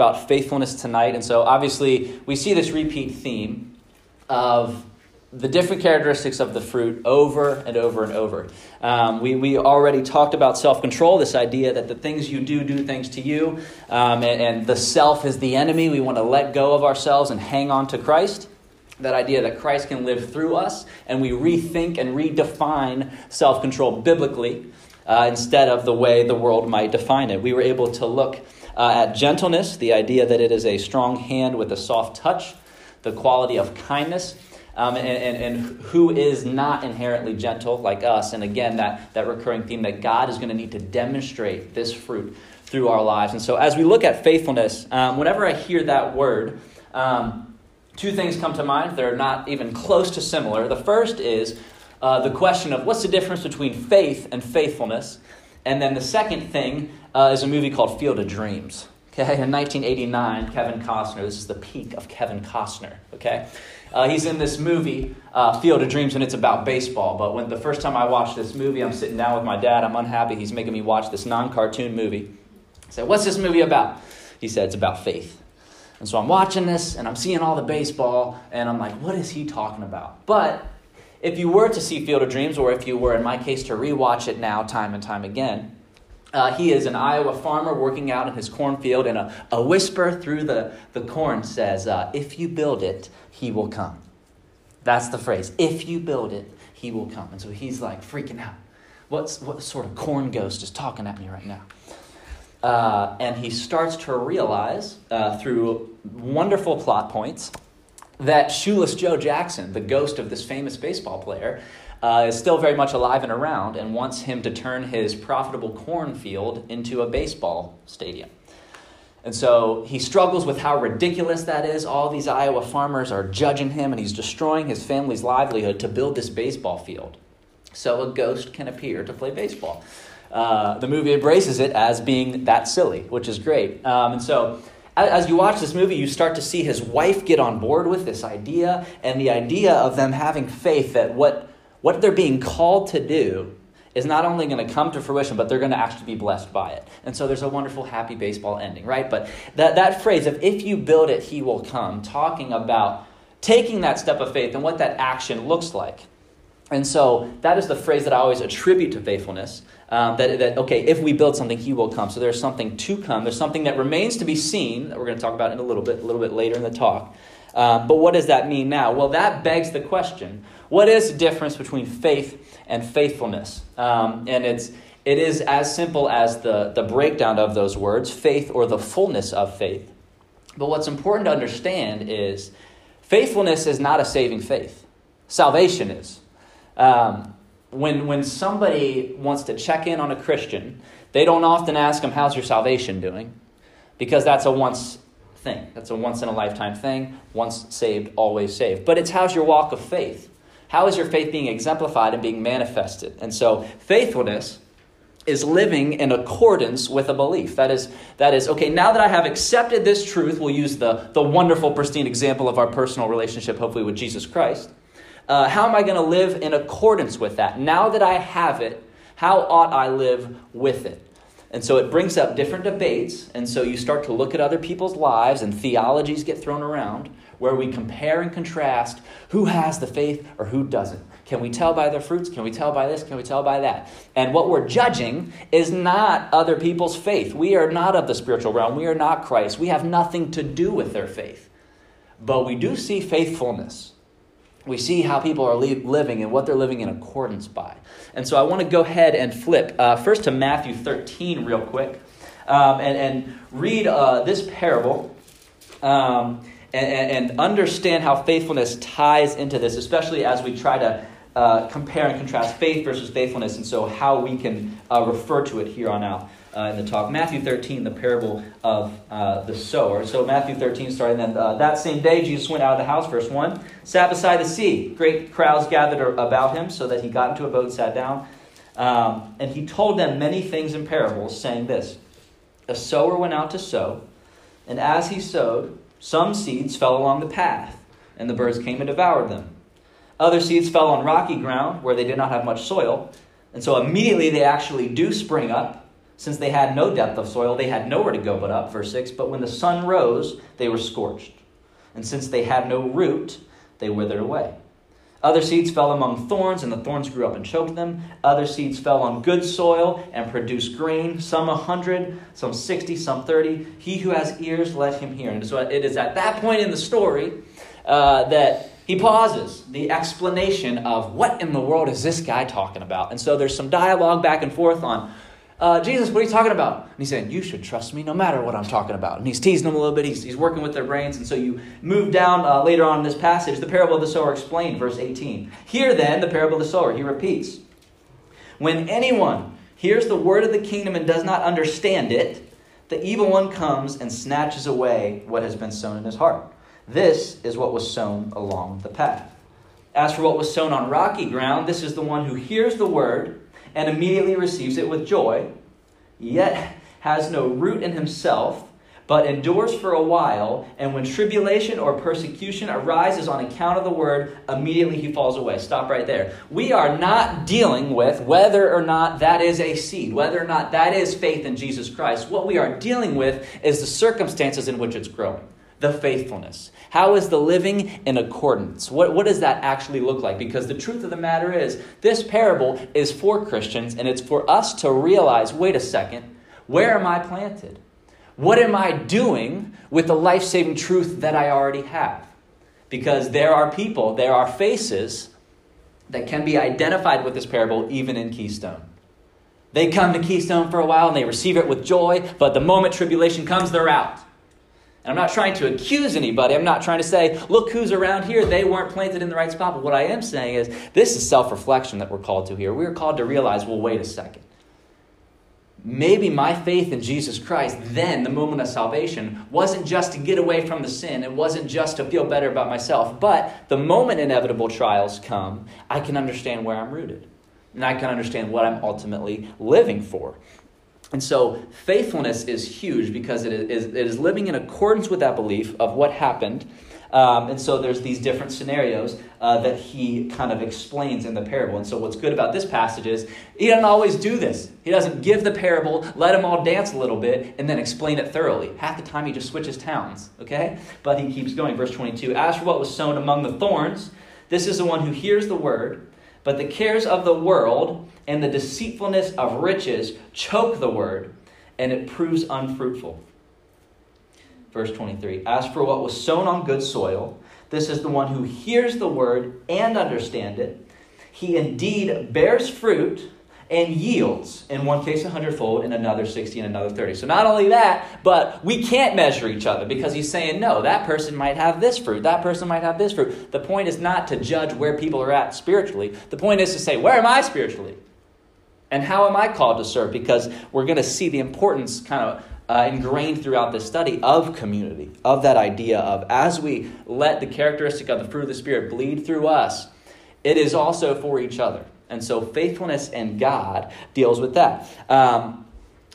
about faithfulness tonight. And so, obviously, we see this repeat theme of the different characteristics of the fruit over and over and over. Um, we, we already talked about self control, this idea that the things you do do things to you, um, and, and the self is the enemy. We want to let go of ourselves and hang on to Christ. That idea that Christ can live through us, and we rethink and redefine self control biblically uh, instead of the way the world might define it. We were able to look uh, at gentleness, the idea that it is a strong hand with a soft touch, the quality of kindness um, and, and, and who is not inherently gentle like us. And again, that, that recurring theme that God is going to need to demonstrate this fruit through our lives. And so, as we look at faithfulness, um, whenever I hear that word, um, two things come to mind. They're not even close to similar. The first is uh, the question of what's the difference between faith and faithfulness? And then the second thing uh, is a movie called Field of Dreams. Okay, in 1989, Kevin Costner, this is the peak of Kevin Costner, okay? Uh, he's in this movie, uh, Field of Dreams, and it's about baseball. But when the first time I watched this movie, I'm sitting down with my dad. I'm unhappy. He's making me watch this non cartoon movie. I said, What's this movie about? He said, It's about faith. And so I'm watching this, and I'm seeing all the baseball, and I'm like, What is he talking about? But if you were to see Field of Dreams, or if you were, in my case, to rewatch it now time and time again, uh, he is an Iowa farmer working out in his cornfield, and a, a whisper through the, the corn says, uh, If you build it, he will come. That's the phrase. If you build it, he will come. And so he's like freaking out. What's, what sort of corn ghost is talking at me right now? Uh, and he starts to realize uh, through wonderful plot points that Shoeless Joe Jackson, the ghost of this famous baseball player, uh, is still very much alive and around and wants him to turn his profitable cornfield into a baseball stadium. And so he struggles with how ridiculous that is. All these Iowa farmers are judging him, and he's destroying his family's livelihood to build this baseball field. So a ghost can appear to play baseball. Uh, the movie embraces it as being that silly, which is great. Um, and so as you watch this movie, you start to see his wife get on board with this idea and the idea of them having faith that what what they're being called to do is not only going to come to fruition, but they're going to actually be blessed by it. And so there's a wonderful, happy baseball ending, right? But that, that phrase of if you build it, he will come, talking about taking that step of faith and what that action looks like. And so that is the phrase that I always attribute to faithfulness. Um, that, that, okay, if we build something, he will come. So there's something to come. There's something that remains to be seen that we're going to talk about in a little bit, a little bit later in the talk. Um, but what does that mean now? Well, that begs the question what is the difference between faith and faithfulness? Um, and it's, it is as simple as the, the breakdown of those words faith or the fullness of faith. But what's important to understand is faithfulness is not a saving faith, salvation is. Um, when, when somebody wants to check in on a Christian, they don't often ask them, How's your salvation doing? Because that's a once thing. That's a once in a lifetime thing. Once saved, always saved. But it's how's your walk of faith? How is your faith being exemplified and being manifested? And so, faithfulness is living in accordance with a belief. That is, that is, okay, now that I have accepted this truth, we'll use the, the wonderful, pristine example of our personal relationship, hopefully, with Jesus Christ. Uh, how am I going to live in accordance with that? Now that I have it, how ought I live with it? And so it brings up different debates. And so you start to look at other people's lives, and theologies get thrown around where we compare and contrast who has the faith or who doesn't. Can we tell by their fruits? Can we tell by this? Can we tell by that? And what we're judging is not other people's faith. We are not of the spiritual realm. We are not Christ. We have nothing to do with their faith. But we do see faithfulness. We see how people are living and what they're living in accordance by. And so I want to go ahead and flip uh, first to Matthew 13, real quick, um, and, and read uh, this parable. Um, and, and understand how faithfulness ties into this, especially as we try to uh, compare and contrast faith versus faithfulness, and so how we can uh, refer to it here on out uh, in the talk. Matthew 13, the parable of uh, the sower. So, Matthew 13, starting then, uh, that same day, Jesus went out of the house, verse 1, sat beside the sea. Great crowds gathered about him, so that he got into a boat and sat down. Um, and he told them many things in parables, saying this A sower went out to sow, and as he sowed, some seeds fell along the path, and the birds came and devoured them. Other seeds fell on rocky ground where they did not have much soil, and so immediately they actually do spring up, Since they had no depth of soil, they had nowhere to go but up. Verse 6 But when the sun rose, they were scorched. And since they had no root, they withered away. Other seeds fell among thorns, and the thorns grew up and choked them. Other seeds fell on good soil and produced grain, some a hundred, some sixty, some thirty. He who has ears, let him hear. And so it is at that point in the story uh, that he pauses the explanation of what in the world is this guy talking about. And so there's some dialogue back and forth on uh, Jesus, what are you talking about? And he's saying, You should trust me no matter what I'm talking about. And he's teasing them a little bit. He's, he's working with their brains. And so you move down uh, later on in this passage, the parable of the sower explained, verse 18. Here then, the parable of the sower, he repeats. When anyone hears the word of the kingdom and does not understand it, the evil one comes and snatches away what has been sown in his heart. This is what was sown along the path. As for what was sown on rocky ground, this is the one who hears the word and immediately receives it with joy, yet has no root in himself, but endures for a while, and when tribulation or persecution arises on account of the word, immediately he falls away. Stop right there. We are not dealing with whether or not that is a seed, whether or not that is faith in Jesus Christ. What we are dealing with is the circumstances in which it's growing the faithfulness? How is the living in accordance? What, what does that actually look like? Because the truth of the matter is, this parable is for Christians, and it's for us to realize wait a second, where am I planted? What am I doing with the life saving truth that I already have? Because there are people, there are faces that can be identified with this parable even in Keystone. They come to Keystone for a while and they receive it with joy, but the moment tribulation comes, they're out. And I'm not trying to accuse anybody. I'm not trying to say, look who's around here. They weren't planted in the right spot. But what I am saying is, this is self reflection that we're called to here. We're called to realize, well, wait a second. Maybe my faith in Jesus Christ, then, the moment of salvation, wasn't just to get away from the sin. It wasn't just to feel better about myself. But the moment inevitable trials come, I can understand where I'm rooted. And I can understand what I'm ultimately living for. And so faithfulness is huge because it is, it is living in accordance with that belief of what happened. Um, and so there's these different scenarios uh, that he kind of explains in the parable. And so what's good about this passage is he doesn't always do this. He doesn't give the parable, let them all dance a little bit, and then explain it thoroughly. Half the time he just switches towns, okay? But he keeps going. Verse 22 As for what was sown among the thorns, this is the one who hears the word, but the cares of the world and the deceitfulness of riches choke the word, and it proves unfruitful. Verse 23 As for what was sown on good soil, this is the one who hears the word and understands it. He indeed bears fruit and yields, in one case a hundredfold, in another 60, and another 30. So not only that, but we can't measure each other because he's saying, no, that person might have this fruit, that person might have this fruit. The point is not to judge where people are at spiritually. The point is to say, where am I spiritually? And how am I called to serve? Because we're going to see the importance kind of uh, ingrained throughout this study of community, of that idea of as we let the characteristic of the fruit of the Spirit bleed through us, it is also for each other. And so faithfulness and God deals with that. Um,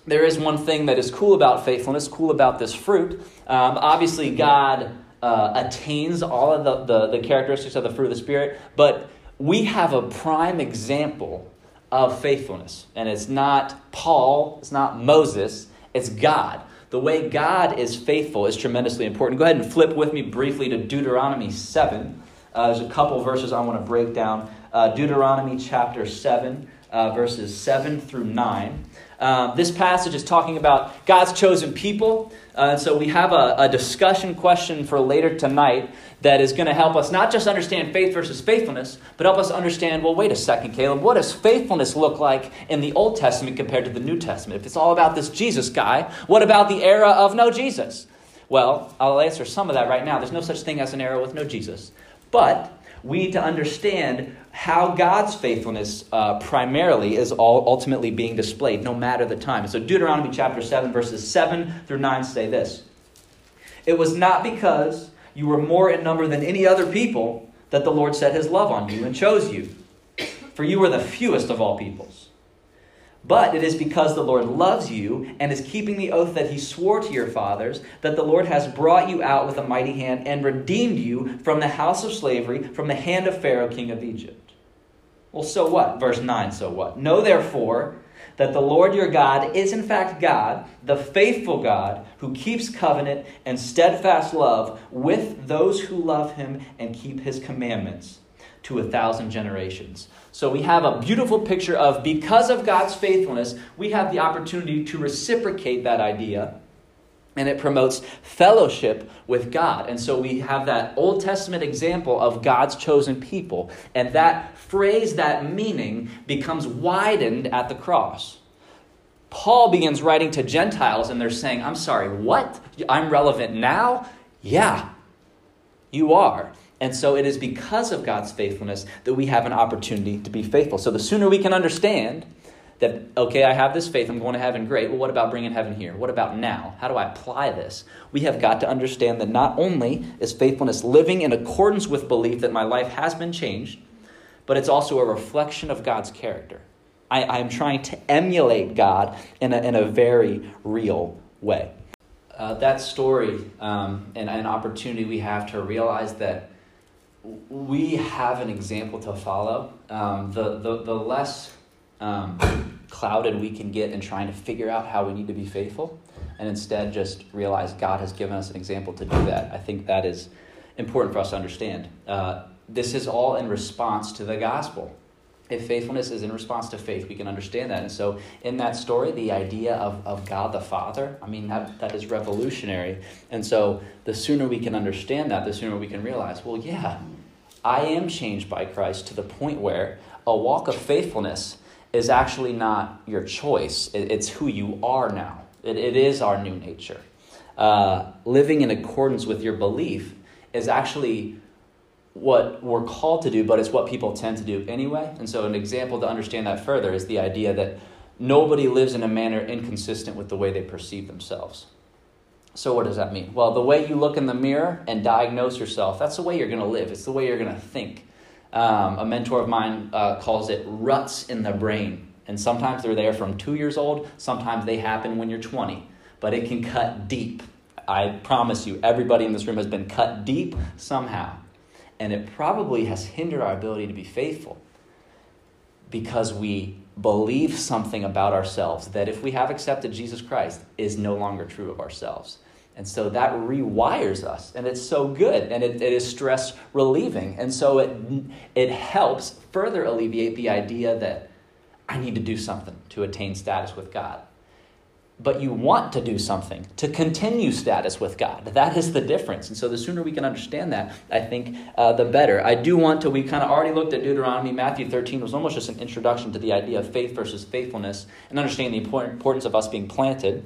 there is one thing that is cool about faithfulness, cool about this fruit. Um, obviously, God uh, attains all of the, the, the characteristics of the fruit of the Spirit, but we have a prime example of faithfulness. And it's not Paul, it's not Moses, it's God. The way God is faithful is tremendously important. Go ahead and flip with me briefly to Deuteronomy 7. Uh, there's a couple verses I want to break down. Uh, Deuteronomy chapter 7, uh, verses 7 through 9. Uh, this passage is talking about God's chosen people. Uh, and so we have a, a discussion question for later tonight that is going to help us not just understand faith versus faithfulness, but help us understand well, wait a second, Caleb, what does faithfulness look like in the Old Testament compared to the New Testament? If it's all about this Jesus guy, what about the era of no Jesus? Well, I'll answer some of that right now. There's no such thing as an era with no Jesus. But we need to understand how God's faithfulness uh, primarily is all ultimately being displayed, no matter the time. So, Deuteronomy chapter 7, verses 7 through 9 say this It was not because you were more in number than any other people that the Lord set his love on you and chose you. For you were the fewest of all peoples. But it is because the Lord loves you and is keeping the oath that he swore to your fathers that the Lord has brought you out with a mighty hand and redeemed you from the house of slavery, from the hand of Pharaoh, king of Egypt. Well, so what? Verse 9, so what? Know therefore that the Lord your God is in fact God, the faithful God, who keeps covenant and steadfast love with those who love him and keep his commandments to a thousand generations. So we have a beautiful picture of because of God's faithfulness, we have the opportunity to reciprocate that idea. And it promotes fellowship with God. And so we have that Old Testament example of God's chosen people. And that phrase, that meaning, becomes widened at the cross. Paul begins writing to Gentiles, and they're saying, I'm sorry, what? I'm relevant now? Yeah, you are. And so it is because of God's faithfulness that we have an opportunity to be faithful. So the sooner we can understand that, okay, I have this faith, I'm going to heaven, great. Well, what about bringing heaven here? What about now? How do I apply this? We have got to understand that not only is faithfulness living in accordance with belief that my life has been changed, but it's also a reflection of God's character. I, am trying to emulate God in a, in a very real way. Uh, that story um, and an opportunity we have to realize that we have an example to follow. Um, the, the, the less um, clouded we can get in trying to figure out how we need to be faithful, and instead just realize God has given us an example to do that, I think that is important for us to understand. Uh, this is all in response to the gospel. If faithfulness is in response to faith, we can understand that. And so, in that story, the idea of, of God the Father, I mean, that, that is revolutionary. And so, the sooner we can understand that, the sooner we can realize, well, yeah, I am changed by Christ to the point where a walk of faithfulness is actually not your choice, it's who you are now. it, it is our new nature. Uh, living in accordance with your belief is actually what we're called to do, but it's what people tend to do anyway. And so, an example to understand that further is the idea that nobody lives in a manner inconsistent with the way they perceive themselves. So, what does that mean? Well, the way you look in the mirror and diagnose yourself, that's the way you're going to live. It's the way you're going to think. Um, a mentor of mine uh, calls it ruts in the brain. And sometimes they're there from two years old, sometimes they happen when you're 20. But it can cut deep. I promise you, everybody in this room has been cut deep somehow. And it probably has hindered our ability to be faithful because we believe something about ourselves that if we have accepted Jesus Christ is no longer true of ourselves. And so that rewires us, and it's so good, and it, it is stress relieving. And so it, it helps further alleviate the idea that I need to do something to attain status with God. But you want to do something to continue status with God. That is the difference. And so the sooner we can understand that, I think, uh, the better. I do want to, we kind of already looked at Deuteronomy. Matthew 13 was almost just an introduction to the idea of faith versus faithfulness and understanding the importance of us being planted.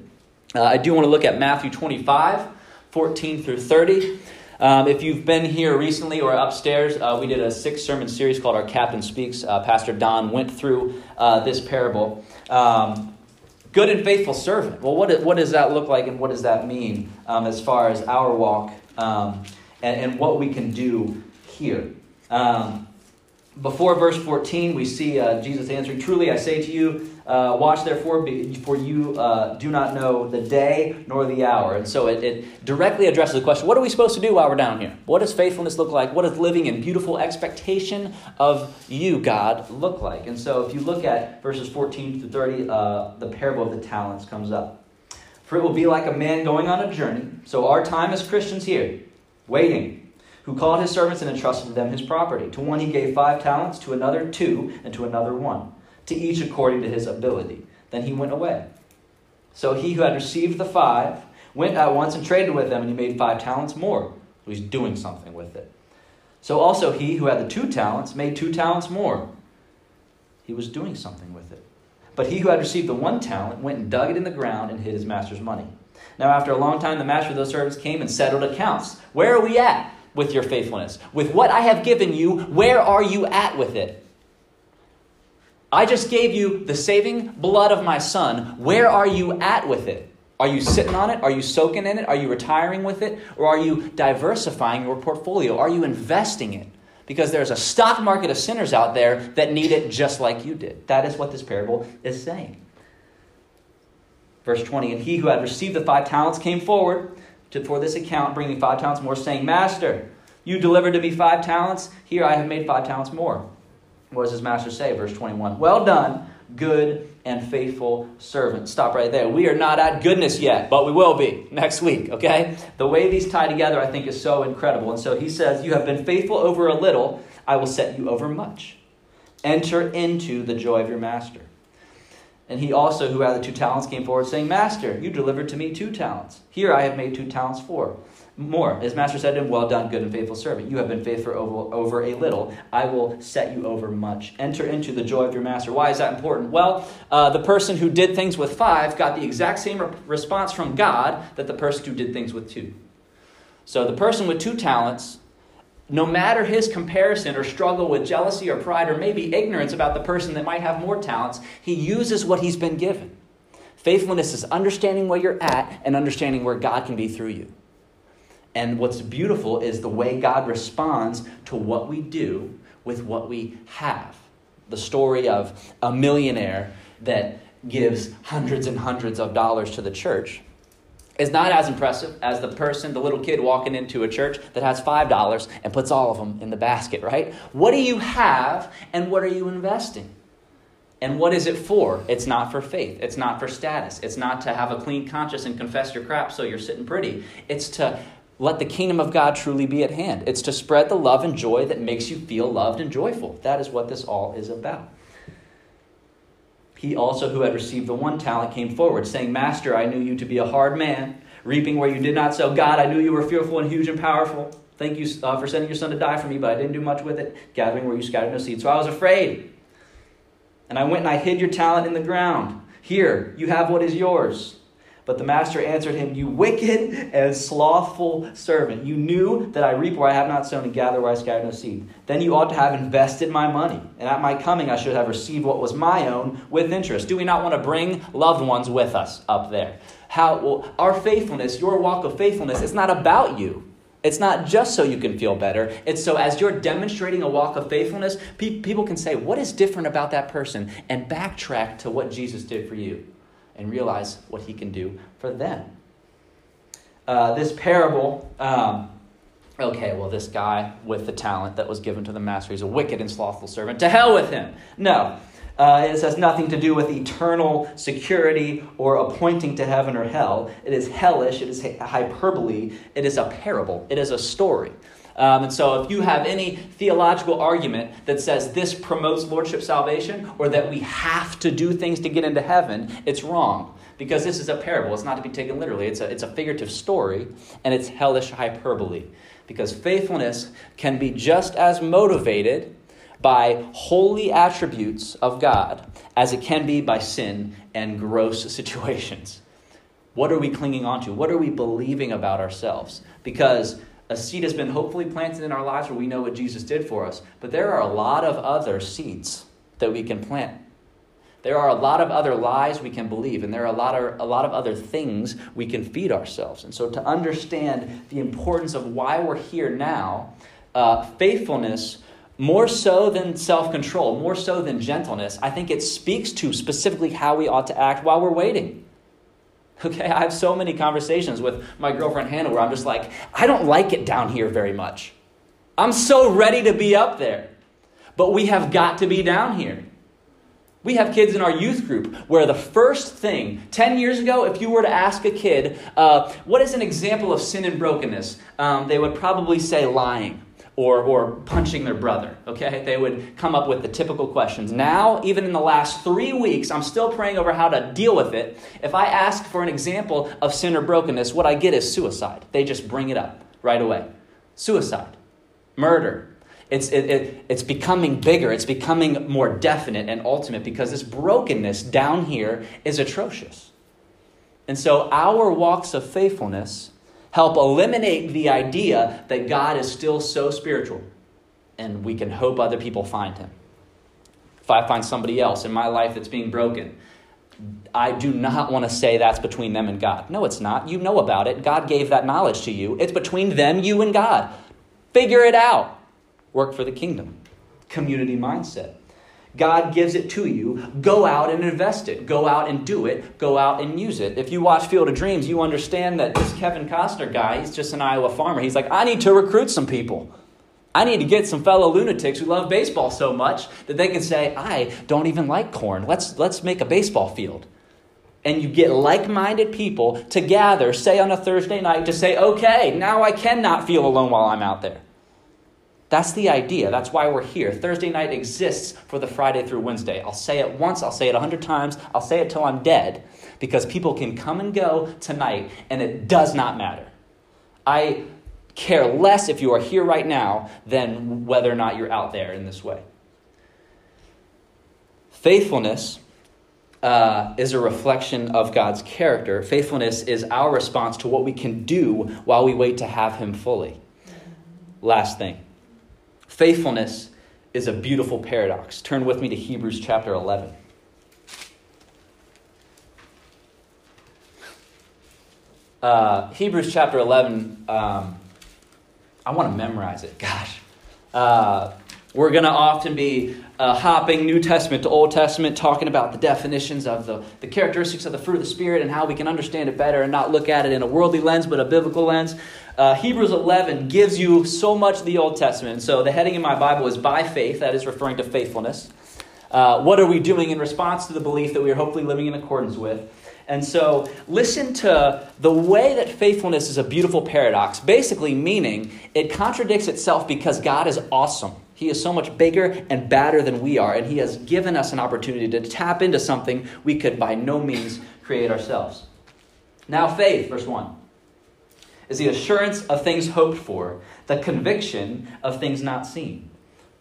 Uh, I do want to look at Matthew 25, 14 through 30. Um, if you've been here recently or upstairs, uh, we did a six sermon series called Our Captain Speaks. Uh, Pastor Don went through uh, this parable. Um, good and faithful servant. Well, what, what does that look like and what does that mean um, as far as our walk um, and, and, what we can do here? Um, before verse 14, we see uh, Jesus answering, Truly I say to you, uh, watch therefore, for you uh, do not know the day nor the hour. And so it, it, directly addresses the question what are we supposed to do while we're down here? What does faithfulness look like? What does living in beautiful expectation of you, God, look like? And so if you look at verses 14 to 30, uh, the parable of the talents comes up. For it will be like a man going on a journey. So our time as Christians here, waiting, who called his servants and entrusted to them his property. To one he gave five talents, to another two, and to another one to each according to his ability. Then he went away. So he who had received the five went at once and traded with them, and he made five talents more. So he's doing something with it. So also he who had the two talents made two talents more. He was doing something with it. But he who had received the one talent went and dug it in the ground and hid his master's money. Now, after a long time, the master of those servants came and settled accounts. Where are we at with your faithfulness? With what I have given you, where are you at with it? I just gave you the saving blood of my son. Where are you at with it? Are you sitting on it? Are you soaking in it? Are you retiring with it? Or are you diversifying your portfolio? Are you investing it? Because there's a stock market of sinners out there that need it just like you did. That is what this parable is saying. Verse 20 And he who had received the five talents came forward to, for this account, bringing five talents more, saying, Master, you delivered to me five talents. Here I have made five talents more. What does his master say? Verse 21 Well done, good and faithful servant. Stop right there. We are not at goodness yet, but we will be next week, okay? The way these tie together, I think, is so incredible. And so he says, You have been faithful over a little, I will set you over much. Enter into the joy of your master. And he also, who had the two talents, came forward, saying, Master, you delivered to me two talents. Here I have made two talents for more. His master said to him, Well done, good and faithful servant. You have been faithful over, over a little. I will set you over much. Enter into the joy of your master. Why is that important? Well, uh, the person who did things with five got the exact same re- response from God that the person who did things with two. So the person with two talents, no matter his comparison or struggle with jealousy or pride or maybe ignorance about the person that might have more talents, he uses what he's been given. Faithfulness is understanding where you're at and understanding where God can be through you. And what's beautiful is the way God responds to what we do with what we have. The story of a millionaire that gives hundreds and hundreds of dollars to the church is not as impressive as the person, the little kid walking into a church that has $5 and puts all of them in the basket, right? What do you have and what are you investing? And what is it for? It's not for faith. It's not for status. It's not to have a clean conscience and confess your crap so you're sitting pretty. It's to let the kingdom of God truly be at hand. It's to spread the love and joy that makes you feel loved and joyful. That is what this all is about. He also, who had received the one talent, came forward, saying, Master, I knew you to be a hard man, reaping where you did not sow. God, I knew you were fearful and huge and powerful. Thank you uh, for sending your son to die for me, but I didn't do much with it, gathering where you scattered no seed. So I was afraid. And I went and I hid your talent in the ground. Here, you have what is yours. But the master answered him, You wicked and slothful servant. You knew that I reap where I have not sown and gather where I scatter no seed. Then you ought to have invested my money. And at my coming, I should have received what was my own with interest. Do we not want to bring loved ones with us up there? How, well, our faithfulness, your walk of faithfulness, is not about you. It's not just so you can feel better. It's so as you're demonstrating a walk of faithfulness, pe- people can say, What is different about that person? and backtrack to what Jesus did for you and realize what he can do for them. Uh, this parable, um, okay, well, this guy with the talent that was given to the master, he's a wicked and slothful servant. To hell with him. No. Uh, it has nothing to do with eternal security or appointing to heaven or hell. It is hellish. It is hyperbole. It is a parable. It is a story. Um, and so, if you have any theological argument that says this promotes lordship salvation or that we have to do things to get into heaven, it's wrong. Because this is a parable. It's not to be taken literally, it's a, it's a figurative story, and it's hellish hyperbole. Because faithfulness can be just as motivated by holy attributes of God as it can be by sin and gross situations. What are we clinging on to? What are we believing about ourselves? Because a seed has been hopefully planted in our lives where we know what Jesus did for us. But there are a lot of other seeds that we can plant. There are a lot of other lies we can believe, and there are a lot of, a lot of other things we can feed ourselves. And so, to understand the importance of why we're here now, uh, faithfulness, more so than self control, more so than gentleness, I think it speaks to specifically how we ought to act while we're waiting. Okay, I have so many conversations with my girlfriend Hannah where I'm just like, I don't like it down here very much. I'm so ready to be up there. But we have got to be down here. We have kids in our youth group where the first thing, 10 years ago, if you were to ask a kid, uh, what is an example of sin and brokenness? Um, they would probably say lying or, or punching their brother, okay? They would come up with the typical questions. Now, even in the last three weeks, I'm still praying over how to deal with it. If I ask for an example of sin or brokenness, what I get is suicide. They just bring it up right away. Suicide, murder. It's, it, it, it's becoming bigger, it's becoming more definite and ultimate because this brokenness down here is atrocious. And so, our walks of faithfulness help eliminate the idea that God is still so spiritual and we can hope other people find him. If I find somebody else in my life that's being broken, I do not want to say that's between them and God. No, it's not. You know about it. God gave that knowledge to you. It's between them, you, and God. Figure it out. Work for the kingdom. Community mindset. God gives it to you. Go out and invest it. Go out and do it. Go out and use it. If you watch Field of Dreams, you understand that this Kevin Costner guy, he's just an Iowa farmer. He's like, I need to recruit some people. I need to get some fellow lunatics who love baseball so much that they can say, I don't even like corn. Let's, let's make a baseball field. And you get like minded people to gather, say on a Thursday night, to say, okay, now I cannot feel alone while I'm out there. That's the idea. That's why we're here. Thursday night exists for the Friday through Wednesday. I'll say it once, I'll say it a hundred times, I'll say it till I'm dead, because people can come and go tonight, and it does not matter. I care less if you are here right now than whether or not you're out there in this way. Faithfulness uh, is a reflection of God's character. Faithfulness is our response to what we can do while we wait to have Him fully. Last thing faithfulness is a beautiful paradox. Turn with me to Hebrews chapter 11. Uh, Hebrews chapter 11, um, I want to memorize it. Gosh. Uh, we're going to often be uh, hopping New Testament to Old Testament, talking about the definitions of the, the characteristics of the fruit of the Spirit and how we can understand it better and not look at it in a worldly lens, but a biblical lens. Uh, Hebrews 11 gives you so much of the Old Testament. So the heading in my Bible is by faith, that is referring to faithfulness. Uh, what are we doing in response to the belief that we are hopefully living in accordance with? And so, listen to the way that faithfulness is a beautiful paradox, basically meaning it contradicts itself because God is awesome. He is so much bigger and badder than we are, and He has given us an opportunity to tap into something we could by no means create ourselves. Now, faith, verse 1, is the assurance of things hoped for, the conviction of things not seen.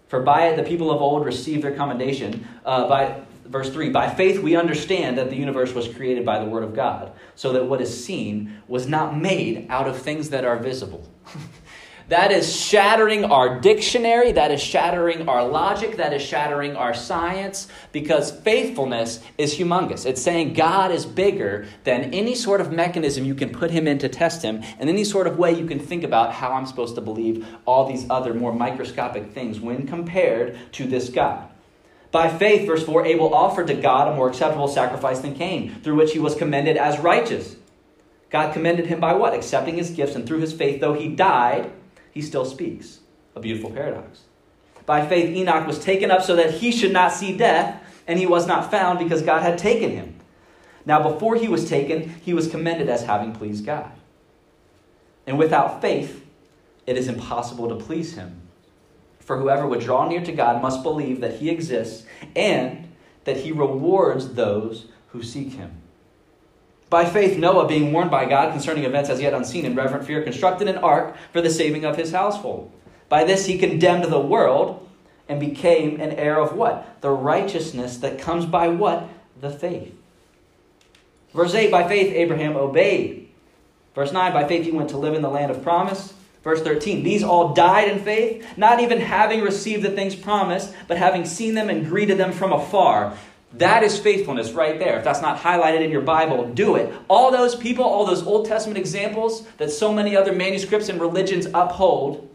For by it the people of old received their commendation. Uh, by verse 3 By faith we understand that the universe was created by the Word of God, so that what is seen was not made out of things that are visible. that is shattering our dictionary, that is shattering our logic, that is shattering our science, because faithfulness is humongous. It's saying God is bigger than any sort of mechanism you can put him in to test him, and any sort of way you can think about how I'm supposed to believe all these other more microscopic things when compared to this God. By faith, verse 4, Abel offered to God a more acceptable sacrifice than Cain, through which he was commended as righteous. God commended him by what? Accepting his gifts, and through his faith, though he died, he still speaks. A beautiful paradox. By faith, Enoch was taken up so that he should not see death, and he was not found because God had taken him. Now, before he was taken, he was commended as having pleased God. And without faith, it is impossible to please him. For whoever would draw near to God must believe that he exists and that he rewards those who seek him. By faith, Noah, being warned by God concerning events as yet unseen in reverent fear, constructed an ark for the saving of his household. By this he condemned the world and became an heir of what? The righteousness that comes by what? The faith. Verse 8 By faith, Abraham obeyed. Verse 9 By faith, he went to live in the land of promise Verse 13, these all died in faith, not even having received the things promised, but having seen them and greeted them from afar. That is faithfulness right there. If that's not highlighted in your Bible, do it. All those people, all those Old Testament examples that so many other manuscripts and religions uphold,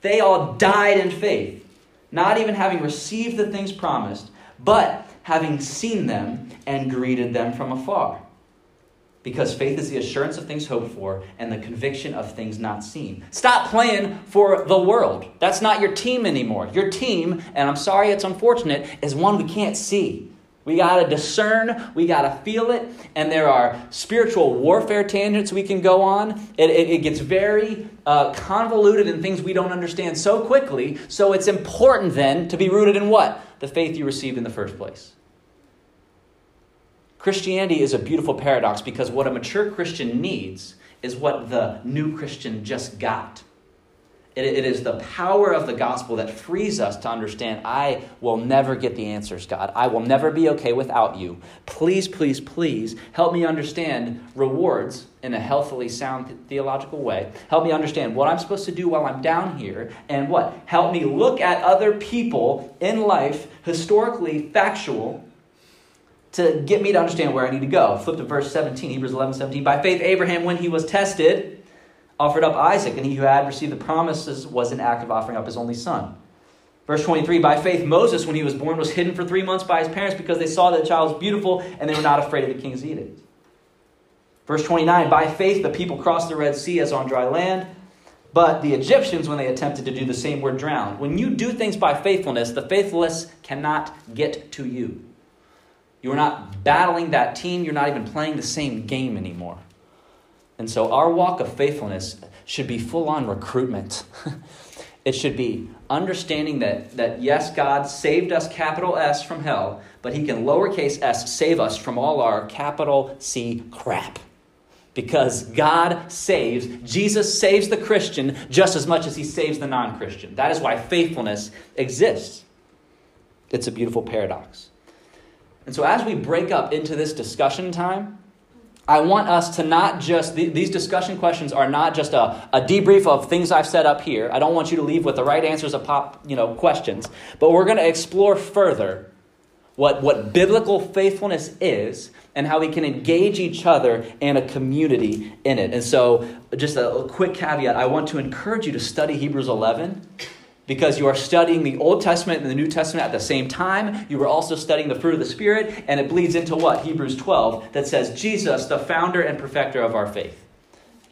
they all died in faith, not even having received the things promised, but having seen them and greeted them from afar because faith is the assurance of things hoped for and the conviction of things not seen. Stop playing for the world. That's not your team anymore. Your team, and I'm sorry it's unfortunate, is one we can't see. We got to discern, we got to feel it, and there are spiritual warfare tangents we can go on. It, it, it gets very uh, convoluted in things we don't understand so quickly, so it's important then to be rooted in what? The faith you received in the first place. Christianity is a beautiful paradox because what a mature Christian needs is what the new Christian just got. It, it is the power of the gospel that frees us to understand I will never get the answers, God. I will never be okay without you. Please, please, please help me understand rewards in a healthily sound theological way. Help me understand what I'm supposed to do while I'm down here and what? Help me look at other people in life, historically factual, to get me to understand where I need to go. Flip to verse 17, Hebrews 11, 17. By faith, Abraham, when he was tested, offered up Isaac, and he who had received the promises was in act of offering up his only son. Verse 23 By faith, Moses, when he was born, was hidden for three months by his parents because they saw that the child was beautiful and they were not afraid of the king's edict. Verse 29 By faith, the people crossed the Red Sea as on dry land. But the Egyptians, when they attempted to do the same, were drowned. When you do things by faithfulness, the faithless cannot get to you. You are not battling that team, you're not even playing the same game anymore. And so our walk of faithfulness should be full on recruitment. it should be understanding that, that yes, God saved us, capital S, from hell, but He can lowercase s save us from all our capital C crap. Because God saves, Jesus saves the Christian just as much as He saves the non Christian. That is why faithfulness exists. It's a beautiful paradox. And so, as we break up into this discussion time, I want us to not just, these discussion questions are not just a, a debrief of things I've set up here. I don't want you to leave with the right answers of pop, you know, questions. But we're going to explore further what, what biblical faithfulness is and how we can engage each other and a community in it. And so, just a, a quick caveat I want to encourage you to study Hebrews 11 because you are studying the Old Testament and the New Testament at the same time. You are also studying the fruit of the Spirit, and it bleeds into what? Hebrews 12, that says, Jesus, the founder and perfecter of our faith.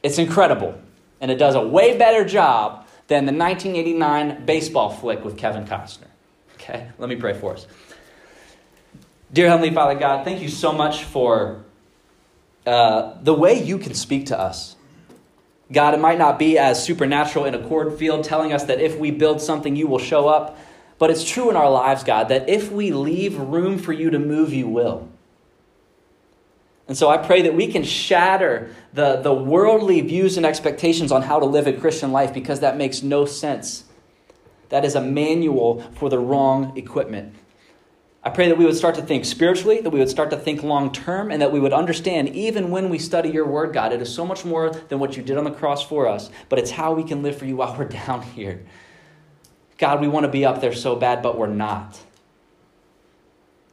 It's incredible, and it does a way better job than the 1989 baseball flick with Kevin Costner. Okay, let me pray for us. Dear Heavenly Father God, thank you so much for uh, the way you can speak to us. God, it might not be as supernatural in a cornfield telling us that if we build something, you will show up. But it's true in our lives, God, that if we leave room for you to move, you will. And so I pray that we can shatter the, the worldly views and expectations on how to live a Christian life because that makes no sense. That is a manual for the wrong equipment. I pray that we would start to think spiritually, that we would start to think long term, and that we would understand, even when we study your word, God, it is so much more than what you did on the cross for us, but it's how we can live for you while we're down here. God, we want to be up there so bad, but we're not.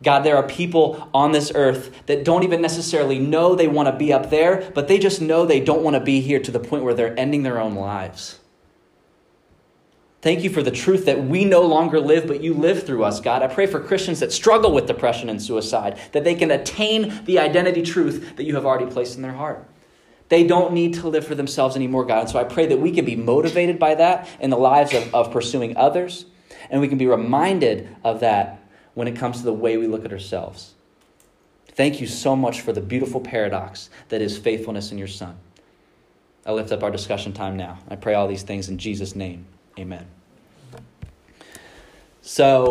God, there are people on this earth that don't even necessarily know they want to be up there, but they just know they don't want to be here to the point where they're ending their own lives. Thank you for the truth that we no longer live, but you live through us, God. I pray for Christians that struggle with depression and suicide, that they can attain the identity truth that you have already placed in their heart. They don't need to live for themselves anymore, God. And so I pray that we can be motivated by that in the lives of, of pursuing others, and we can be reminded of that when it comes to the way we look at ourselves. Thank you so much for the beautiful paradox that is faithfulness in your Son. I lift up our discussion time now. I pray all these things in Jesus' name. Amen. So,